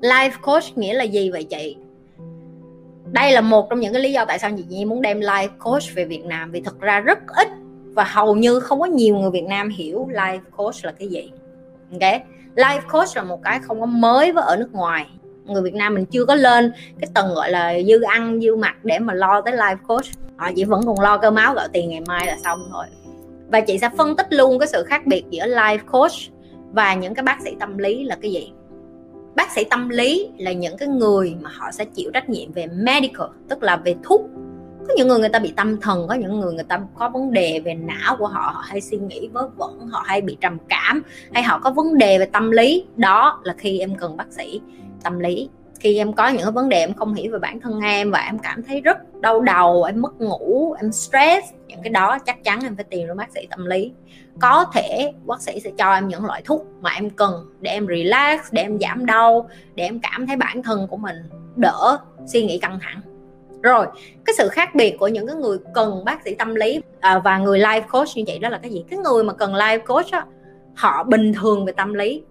life coach nghĩa là gì vậy chị? Đây là một trong những cái lý do tại sao chị Nhi muốn đem life coach về Việt Nam. Vì thực ra rất ít và hầu như không có nhiều người Việt Nam hiểu life coach là cái gì. Ok? Life coach là một cái không có mới với ở nước ngoài. Người Việt Nam mình chưa có lên cái tầng gọi là dư ăn, dư mặt để mà lo tới life coach. Ờ, họ chỉ vẫn còn lo cơ máu, gọi tiền ngày mai là xong thôi. Và chị sẽ phân tích luôn cái sự khác biệt giữa life coach và những cái bác sĩ tâm lý là cái gì. Bác sĩ tâm lý là những cái người mà họ sẽ chịu trách nhiệm về medical, tức là về thuốc. Có những người người ta bị tâm thần, có những người người ta có vấn đề về não của họ họ hay suy nghĩ vớ vẩn, họ hay bị trầm cảm, hay họ có vấn đề về tâm lý. Đó là khi em cần bác sĩ tâm lý khi em có những cái vấn đề em không hiểu về bản thân em và em cảm thấy rất đau đầu em mất ngủ em stress những cái đó chắc chắn em phải tìm đến bác sĩ tâm lý. Có thể bác sĩ sẽ cho em những loại thuốc mà em cần để em relax để em giảm đau để em cảm thấy bản thân của mình đỡ suy nghĩ căng thẳng. Rồi cái sự khác biệt của những cái người cần bác sĩ tâm lý à, và người life coach như vậy đó là cái gì? Cái người mà cần life coach á, họ bình thường về tâm lý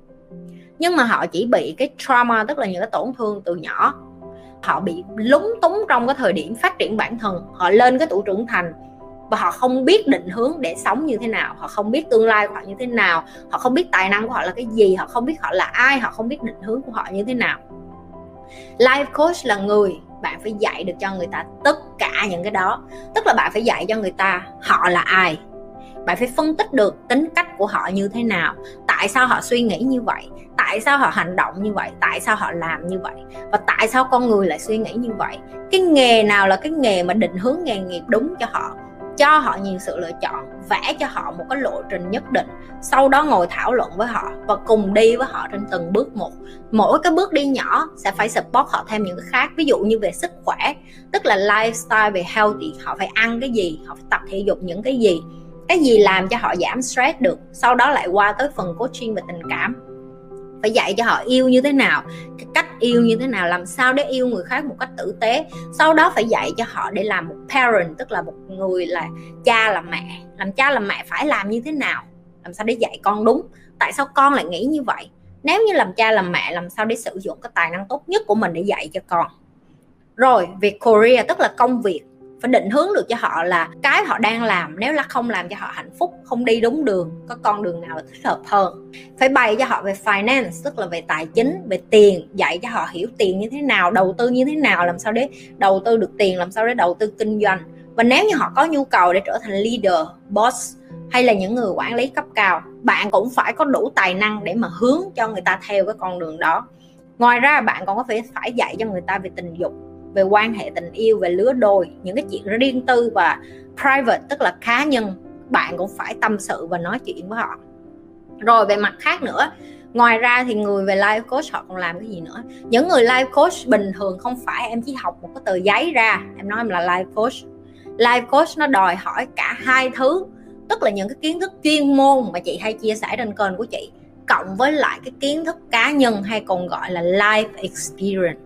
nhưng mà họ chỉ bị cái trauma, tức là những cái tổn thương từ nhỏ. Họ bị lúng túng trong cái thời điểm phát triển bản thân. Họ lên cái tuổi trưởng thành và họ không biết định hướng để sống như thế nào. Họ không biết tương lai của họ như thế nào. Họ không biết tài năng của họ là cái gì. Họ không biết họ là ai. Họ không biết định hướng của họ như thế nào. Life coach là người, bạn phải dạy được cho người ta tất cả những cái đó. Tức là bạn phải dạy cho người ta họ là ai. Bạn phải phân tích được tính cách của họ như thế nào. Tại sao họ suy nghĩ như vậy? Tại sao họ hành động như vậy, tại sao họ làm như vậy, và tại sao con người lại suy nghĩ như vậy? Cái nghề nào là cái nghề mà định hướng nghề nghiệp đúng cho họ cho họ nhiều sự lựa chọn, vẽ cho họ một cái lộ trình nhất định, sau đó ngồi thảo luận với họ và cùng đi với họ trên từng bước một. Mỗi cái bước đi nhỏ sẽ phải support họ thêm những cái khác, ví dụ như về sức khỏe, tức là lifestyle, về healthy, họ phải ăn cái gì, họ phải tập thể dục những cái gì. Cái gì làm cho họ giảm stress được, sau đó lại qua tới phần coaching về tình cảm phải dạy cho họ yêu như thế nào, cái cách yêu như thế nào, làm sao để yêu người khác một cách tử tế. Sau đó phải dạy cho họ để làm một parent, tức là một người là cha là mẹ. Làm cha làm mẹ phải làm như thế nào? Làm sao để dạy con đúng? Tại sao con lại nghĩ như vậy? Nếu như làm cha làm mẹ, làm sao để sử dụng cái tài năng tốt nhất của mình để dạy cho con? Rồi, việc career, tức là công việc phải định hướng được cho họ là cái họ đang làm, nếu là không làm cho họ hạnh phúc, không đi đúng đường, có con đường nào thích hợp hơn. Phải bày cho họ về finance, tức là về tài chính, về tiền, dạy cho họ hiểu tiền như thế nào, đầu tư như thế nào, làm sao để đầu tư được tiền, làm sao để đầu tư kinh doanh. Và nếu như họ có nhu cầu để trở thành leader, boss, hay là những người quản lý cấp cao, bạn cũng phải có đủ tài năng để mà hướng cho người ta theo cái con đường đó. Ngoài ra, bạn còn có phải phải dạy cho người ta về tình dục về quan hệ tình yêu, về lứa đôi, những cái chuyện riêng tư và private, tức là cá nhân, bạn cũng phải tâm sự và nói chuyện với họ. Rồi về mặt khác nữa, ngoài ra thì người về life coach họ còn làm cái gì nữa? Những người life coach bình thường không phải, em chỉ học một cái tờ giấy ra, em nói em là life coach. Life coach nó đòi hỏi cả hai thứ, tức là những cái kiến thức chuyên môn mà chị hay chia sẻ trên kênh của chị, cộng với lại cái kiến thức cá nhân hay còn gọi là life experience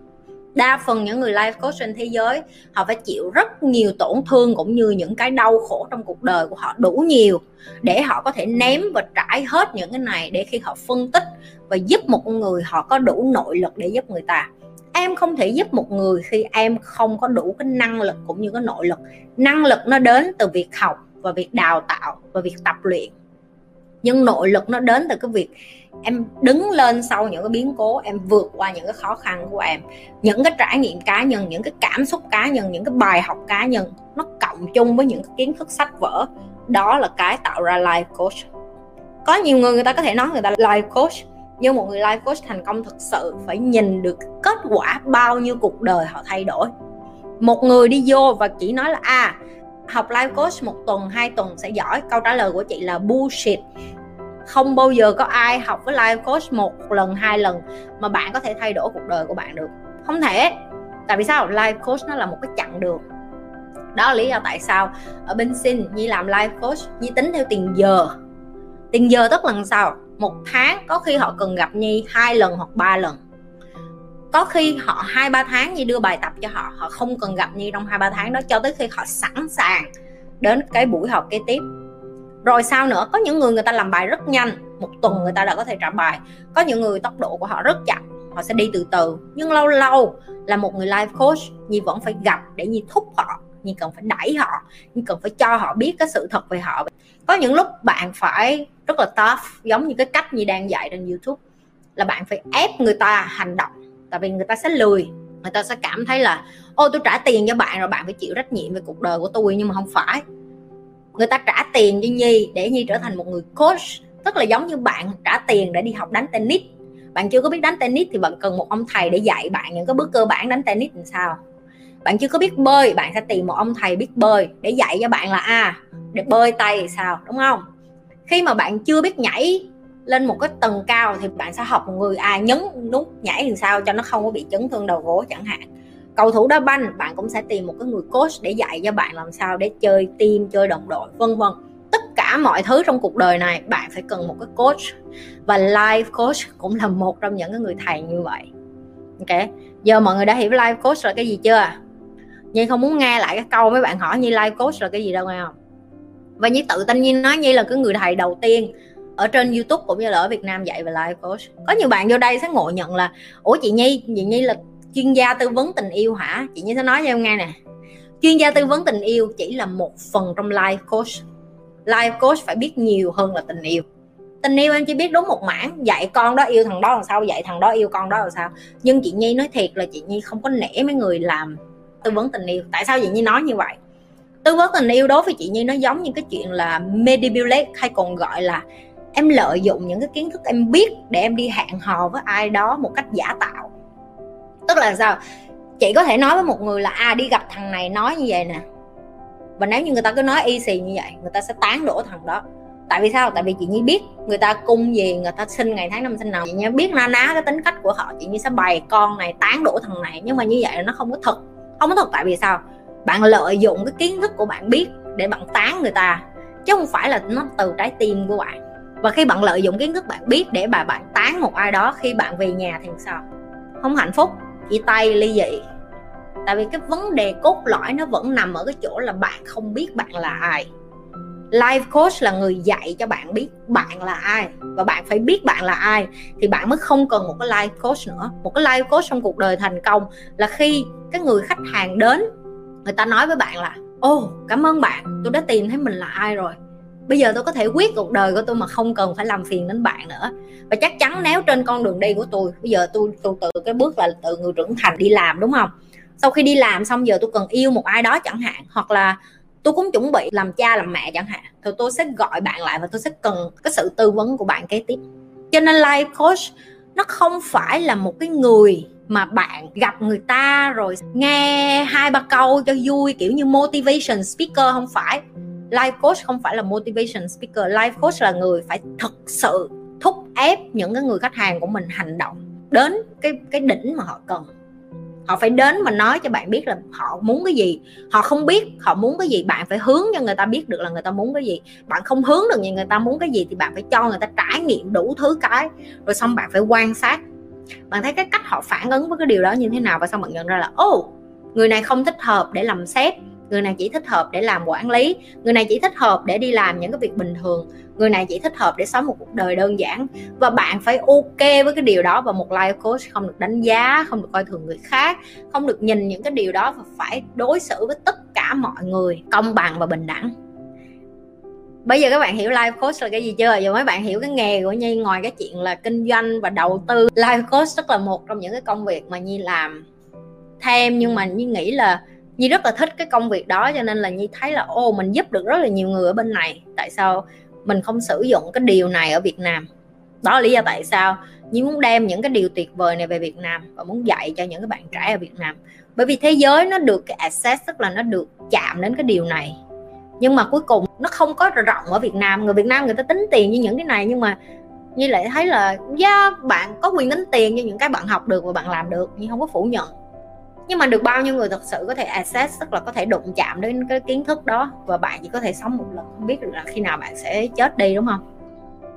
đa phần những người life coach trên thế giới, họ phải chịu rất nhiều tổn thương cũng như những cái đau khổ trong cuộc đời của họ đủ nhiều để họ có thể ném và trải hết những cái này để khi họ phân tích và giúp một người họ có đủ nội lực để giúp người ta. Em không thể giúp một người khi em không có đủ cái năng lực cũng như cái nội lực. Năng lực nó đến từ việc học và việc đào tạo và việc tập luyện nhưng nội lực nó đến từ cái việc em đứng lên sau những cái biến cố, em vượt qua những cái khó khăn của em. Những cái trải nghiệm cá nhân, những cái cảm xúc cá nhân, những cái bài học cá nhân nó cộng chung với những cái kiến thức sách vở. Đó là cái tạo ra life coach. Có nhiều người người ta có thể nói người ta là life coach, nhưng một người life coach thành công thực sự phải nhìn được kết quả bao nhiêu cuộc đời họ thay đổi. Một người đi vô và chỉ nói là à học life coach một tuần, hai tuần sẽ giỏi. Câu trả lời của chị là bullshit. Không bao giờ có ai học với life coach một lần, hai lần mà bạn có thể thay đổi cuộc đời của bạn được. Không thể. Tại vì sao? Life coach nó là một cái chặng đường. Đó là lý do tại sao ở bên xin nhi làm life coach, nhi tính theo tiền giờ. Tiền giờ tức là sau một tháng, có khi họ cần gặp nhi hai lần hoặc ba lần có khi họ hai, ba tháng như đưa bài tập cho họ họ không cần gặp như trong hai, ba tháng đó, cho tới khi họ sẵn sàng đến cái buổi học kế tiếp. Rồi sao nữa, có những người người ta làm bài rất nhanh, một tuần người ta đã có thể trả bài. Có những người tốc độ của họ rất chậm, họ sẽ đi từ từ. Nhưng lâu lâu là một người life coach, nhi vẫn phải gặp để nhi thúc họ, nhi cần phải đẩy họ, nhi cần phải cho họ biết cái sự thật về họ. Có những lúc bạn phải rất là tough, giống như cái cách như đang dạy trên youtube, là bạn phải ép người ta hành động tại vì người ta sẽ lười người ta sẽ cảm thấy là ô tôi trả tiền cho bạn rồi bạn phải chịu trách nhiệm về cuộc đời của tôi. Nhưng mà không phải. Người ta trả tiền cho nhi để nhi trở thành một người coach tức là giống như bạn trả tiền để đi học đánh tennis. Bạn chưa có biết đánh tennis thì bạn cần một ông thầy để dạy bạn những cái bước cơ bản đánh tennis làm sao. Bạn chưa có biết bơi bạn sẽ tìm một ông thầy biết bơi để dạy cho bạn là a à, để bơi tay thì sao? Đúng không? Khi mà bạn chưa biết nhảy lên một cái tầng cao thì bạn sẽ học một người à nhấn nút nhảy làm sao cho nó không có bị chấn thương đầu gối chẳng hạn. Cầu thủ đá banh, bạn cũng sẽ tìm một cái người coach để dạy cho bạn làm sao để chơi team, chơi đồng đội, vân vân. Tất cả mọi thứ trong cuộc đời này, bạn phải cần một cái coach. Và life coach cũng là một trong những cái người thầy như vậy. Ok, giờ mọi người đã hiểu life coach là cái gì chưa? Nhưng không muốn nghe lại cái câu mấy bạn hỏi như life coach là cái gì đâu nghe không? Và như tự tin như nói như là cái người thầy đầu tiên ở trên youtube cũng như là ở việt nam dạy về life coach. Có nhiều bạn vô đây sẽ ngộ nhận là, ủa, chị nhi chị nhi là chuyên gia tư vấn tình yêu hả? Chị nhi sẽ nói cho em nghe nè. Chuyên gia tư vấn tình yêu chỉ là một phần trong life coach. Life coach phải biết nhiều hơn là tình yêu. Tình yêu em chỉ biết đúng một mảng, dạy con đó yêu thằng đó làm sao, dạy thằng đó yêu con đó làm sao. Nhưng chị nhi nói thiệt là chị nhi không có nể mấy người làm tư vấn tình yêu. Tại sao chị nhi nói như vậy? Tư vấn tình yêu đối với chị nhi nó giống như cái chuyện là manipulate hay còn gọi là em lợi dụng những cái kiến thức em biết để em đi hẹn hò với ai đó một cách giả tạo. Tức là sao? Chị có thể nói với một người là à đi gặp thằng này nói như vậy nè. Và nếu như người ta cứ nói y xì như vậy, người ta sẽ tán đổ thằng đó. Tại vì sao? Tại vì chị nhi biết người ta cung gì, người ta sinh ngày tháng năm sinh nào. Chị nhi biết na ná cái tính cách của họ, chị nhi sẽ bày con này, tán đổ thằng này. Nhưng mà như vậy là nó không có thật. Không có thật tại vì sao? Bạn lợi dụng cái kiến thức của bạn biết để bạn tán người ta, chứ không phải là nó từ trái tim của bạn và khi bạn lợi dụng kiến thức bạn biết để bà bạn tán một ai đó khi bạn về nhà thì sao? Không hạnh phúc chia tay ly dị. Tại vì cái vấn đề cốt lõi nó vẫn nằm ở cái chỗ là bạn không biết bạn là ai. Life coach là người dạy cho bạn biết bạn là ai. Và bạn phải biết bạn là ai thì bạn mới không cần một cái life coach nữa. Một cái life coach trong cuộc đời thành công là khi cái người khách hàng đến, người ta nói với bạn là ô cảm ơn bạn, tôi đã tìm thấy mình là ai rồi bây giờ tôi có thể quyết cuộc đời của tôi mà không cần phải làm phiền đến bạn nữa. Và chắc chắn nếu trên con đường đi của tôi, bây giờ tôi tôi từ cái bước là từ người trưởng thành đi làm, đúng không? Sau khi đi làm xong giờ tôi cần yêu một ai đó chẳng hạn, hoặc là tôi cũng chuẩn bị làm cha làm mẹ chẳng hạn, thì tôi sẽ gọi bạn lại và tôi sẽ cần cái sự tư vấn của bạn kế tiếp. Cho nên life coach nó không phải là một cái người mà bạn gặp người ta rồi nghe hai ba câu cho vui, kiểu như motivation speaker không phải life coach không phải là motivation speaker. Life coach là người phải thực sự thúc ép những cái người khách hàng của mình hành động đến cái cái đỉnh mà họ cần. Họ phải đến mà nói cho bạn biết là họ muốn cái gì. Họ không biết họ muốn cái gì bạn phải hướng cho người ta biết được là người ta muốn cái gì. Bạn không hướng được người ta muốn cái gì thì bạn phải cho người ta trải nghiệm đủ thứ cái rồi xong bạn phải quan sát. Bạn thấy cái cách họ phản ứng với cái điều đó như thế nào và xong bạn nhận ra là ô oh, người này không thích hợp để làm sếp người này chỉ thích hợp để làm quản lý. Người này chỉ thích hợp để đi làm những cái việc bình thường. Người này chỉ thích hợp để sống một cuộc đời đơn giản. Và bạn phải ok với cái điều đó và một life coach không được đánh giá, không được coi thường người khác, không được nhìn những cái điều đó và phải đối xử với tất cả mọi người, công bằng và bình đẳng. Bây giờ các bạn hiểu life coach là cái gì chưa? Giờ mấy bạn hiểu cái nghề của nhi, ngoài cái chuyện là kinh doanh và đầu tư. Life coach rất là một trong những cái công việc mà nhi làm. Thêm nhưng mà nhi nghĩ là nhi rất là thích cái công việc đó cho nên là nhi thấy là ô mình giúp được rất là nhiều người ở bên này. Tại sao mình không sử dụng cái điều này ở việt nam? Đó là lý do tại sao nhi muốn đem những cái điều tuyệt vời này về việt nam và muốn dạy cho những cái bạn trẻ ở việt nam. Bởi vì thế giới nó được cái access tức là nó được chạm đến cái điều này. Nhưng mà cuối cùng nó không có rộng ở Việt Nam. Người Việt Nam người ta tính tiền như những cái này nhưng mà như lại thấy là yeah, bạn có quyền tính tiền như những cái bạn học được và bạn làm được. Nhưng không có phủ nhận nhưng mà được bao nhiêu người thật sự có thể access tức là có thể đụng chạm đến cái kiến thức đó và bạn chỉ có thể sống một lần? Không biết được là khi nào bạn sẽ chết đi đúng không?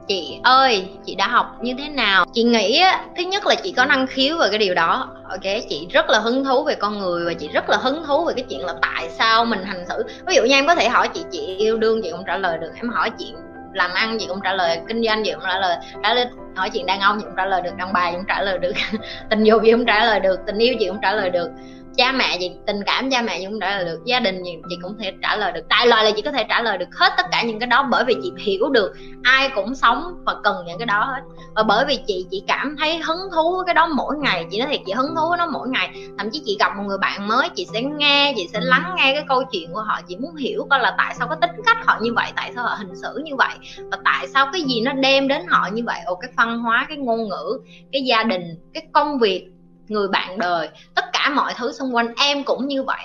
Chị ơi chị đã học như thế nào? Chị nghĩ á, thứ nhất là chị có năng khiếu về cái điều đó ok? Chị rất là hứng thú về con người và chị rất là hứng thú về cái chuyện là tại sao mình hành xử. Ví dụ như em có thể hỏi chị chị yêu đương chị cũng trả lời được em hỏi chị làm ăn gì cũng trả lời, kinh doanh gì cũng trả lời trả lời, hỏi chuyện đàn ông gì cũng trả lời được, đàn bà gì cũng trả lời được, tình dục gì cũng trả lời được, tình yêu gì cũng trả lời được cha mẹ gì, tình cảm cha mẹ gì cũng trả lời được, gia đình gì chị cũng thể trả lời được. Đại loại là chị có thể trả lời được hết tất cả những cái đó bởi vì chị hiểu được ai cũng sống và cần những cái đó hết. Và bởi vì chị chỉ cảm thấy hứng thú với cái đó mỗi ngày, chị nói thiệt, chị hứng thú với nó mỗi ngày. Thậm chí chị gặp một người bạn mới, chị sẽ nghe, chị sẽ lắng nghe cái câu chuyện của họ, chị muốn hiểu coi là tại sao có tính cách họ như vậy, tại sao họ hình xử như vậy, và tại sao cái gì nó đem đến họ như vậy. Ồ, cái văn hóa, cái ngôn ngữ, cái gia đình, cái công việc người bạn đời tất cả mọi thứ xung quanh em cũng như vậy.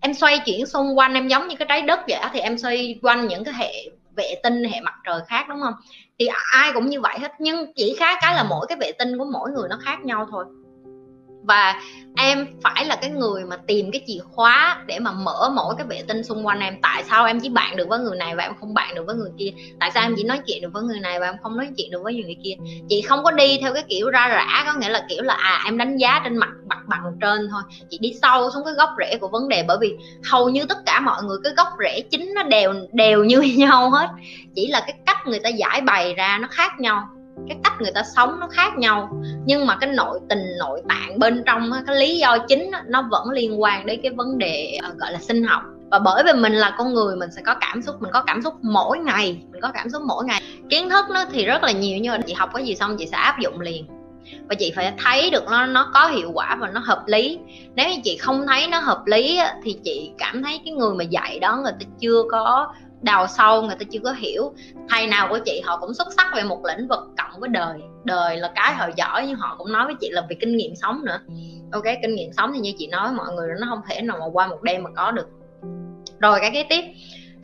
Em xoay chuyển xung quanh em giống như cái trái đất vậy thì em xoay quanh những cái hệ vệ tinh hệ mặt trời khác đúng không? Thì ai cũng như vậy hết nhưng chỉ khác cái là mỗi cái vệ tinh của mỗi người nó khác nhau thôi và em phải là cái người mà tìm cái chìa khóa để mà mở mỗi cái vệ tinh xung quanh em. Tại sao em chỉ bạn được với người này và em không bạn được với người kia? Tại sao em chỉ nói chuyện được với người này và em không nói chuyện được với người kia? Chị không có đi theo cái kiểu ra rã, có nghĩa là kiểu là à em đánh giá trên mặt mặt bằng trên thôi. Chị đi sâu xuống cái gốc rễ của vấn đề, bởi vì hầu như tất cả mọi người, cái gốc rễ chính nó đều đều như nhau hết. Chỉ là cái cách người ta giải bày ra nó khác nhau cái cách người ta sống nó khác nhau. Nhưng mà cái nội tình nội tạng bên trong cái lý do chính nó vẫn liên quan đến cái vấn đề ờ, gọi là sinh học. Và bởi vì mình là con người, mình sẽ có cảm xúc, mình có cảm xúc mỗi ngày, mình có cảm xúc mỗi ngày. Kiến thức nó thì rất là nhiều, nhưng mà chị học cái gì xong chị sẽ áp dụng liền. Và chị phải thấy được nó nó có hiệu quả và nó hợp lý. Nếu như chị không thấy nó hợp lý thì chị cảm thấy cái người mà dạy đó, người ta chưa có đào sâu người ta chưa có hiểu. Thầy nào của chị họ cũng xuất sắc về một lĩnh vực cộng với đời. Đời là cái họ giỏi, nhưng họ cũng nói với chị là về kinh nghiệm sống nữa. Ok, kinh nghiệm sống thì như chị nói, mọi người nó không thể nào mà qua một đêm mà có được. Rồi cái kế tiếp,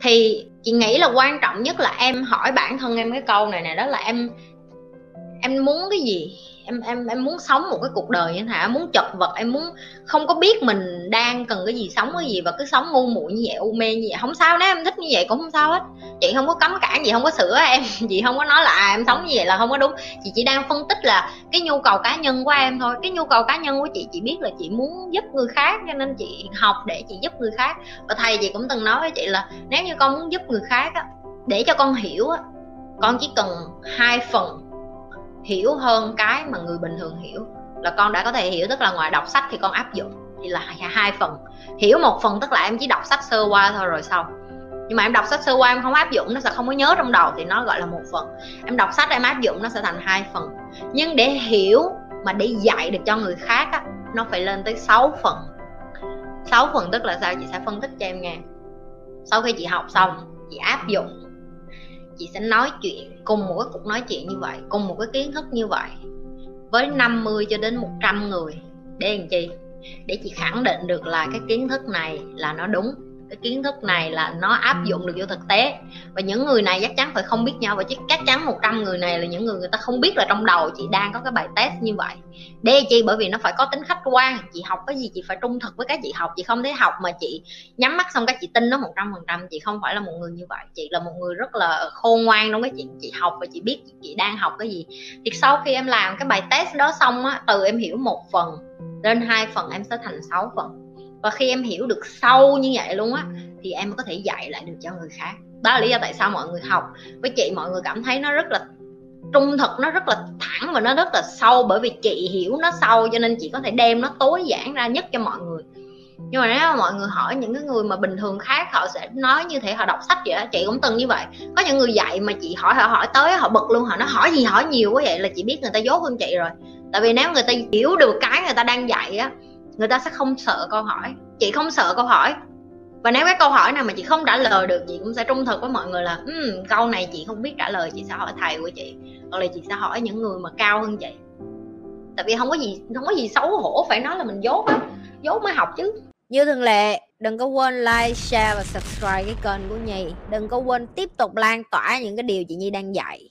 thì chị nghĩ là quan trọng nhất là em hỏi bản thân em cái câu này nè, đó là em em muốn cái gì? Em em em muốn sống một cái cuộc đời như thế nào? Em muốn chật vật em muốn không có biết mình đang cần cái gì sống cái gì và cứ sống ngu muội như vậy u mê như vậy. Không sao nếu em thích như vậy cũng không sao hết. Chị không có cấm cản gì không có sửa em chị không có nói là à, em sống như vậy là không có đúng. Chị chỉ đang phân tích là cái nhu cầu cá nhân của em thôi. Cái nhu cầu cá nhân của chị chị biết là chị muốn giúp người khác cho nên chị học để chị giúp người khác. Và thầy chị cũng từng nói với chị là nếu như con muốn giúp người khác á, để cho con hiểu á, con chỉ cần hai phần hiểu hơn cái mà người bình thường hiểu. Là con đã có thể hiểu tức là ngoài đọc sách thì con áp dụng thì là hai phần. Hiểu một phần tức là em chỉ đọc sách sơ qua thôi rồi xong. Nhưng mà em đọc sách sơ qua em không áp dụng nó sẽ không có nhớ trong đầu thì nó gọi là một phần. Em đọc sách em áp dụng nó sẽ thành hai phần. Nhưng để hiểu mà để dạy được cho người khác á, nó phải lên tới 6 phần. 6 phần tức là sao? Chị sẽ phân tích cho em nghe. Sau khi chị học xong chị áp dụng chị sẽ nói chuyện, cùng một cái cuộc nói chuyện như vậy, cùng một cái kiến thức như vậy, với 50 cho đến 100 người. Để làm chi? Để chị khẳng định được là cái kiến thức này là nó đúng cái kiến thức này là nó áp dụng được vô thực tế. Và những người này chắc chắn phải không biết nhau và chắc chắn 100 người này là những người người ta không biết là trong đầu chị đang có cái bài test như vậy. Để chi? Bởi vì nó phải có tính khách quan. Chị học cái gì chị phải trung thực với cái chị học. Chị không thể học mà chị nhắm mắt xong cái chị tin nó một trăm phần trăm. Chị không phải là một người như vậy. Chị là một người rất là khôn ngoan trong cái chuyện chị học và chị biết chị đang học cái gì. Thì sau khi em làm cái bài test đó xong á từ em hiểu một phần lên hai phần em sẽ thành sáu phần và khi em hiểu được sâu như vậy luôn á, thì em có thể dạy lại được cho người khác. Đó là lý do tại sao mọi người học. Với chị, mọi người cảm thấy nó rất là trung thực, nó rất là thẳng và nó rất là sâu. Bởi vì chị hiểu nó sâu, cho nên chị có thể đem nó tối giản ra nhất cho mọi người. Nhưng mà nếu mà mọi người hỏi những cái người mà bình thường khác, họ sẽ nói như thế họ đọc sách vậy đó. chị cũng từng như vậy. Có những người dạy mà chị hỏi, họ hỏi tới họ bực luôn. Họ nó hỏi gì hỏi nhiều quá vậy? Là chị biết người ta dốt hơn chị rồi. Tại vì nếu người ta hiểu được cái người ta đang dạy á người ta sẽ không sợ câu hỏi. Chị không sợ câu hỏi. Và nếu cái câu hỏi nào mà chị không trả lời được chị cũng sẽ trung thực với mọi người là um, câu này chị không biết trả lời chị sẽ hỏi thầy của chị hoặc là chị sẽ hỏi những người mà cao hơn chị. Tại vì không có gì không có gì xấu hổ phải nói là mình dốt á dốt mới học chứ. Như thường lệ đừng có quên like share và subscribe cái kênh của nhi. Đừng có quên tiếp tục lan tỏa những cái điều chị nhi đang dạy.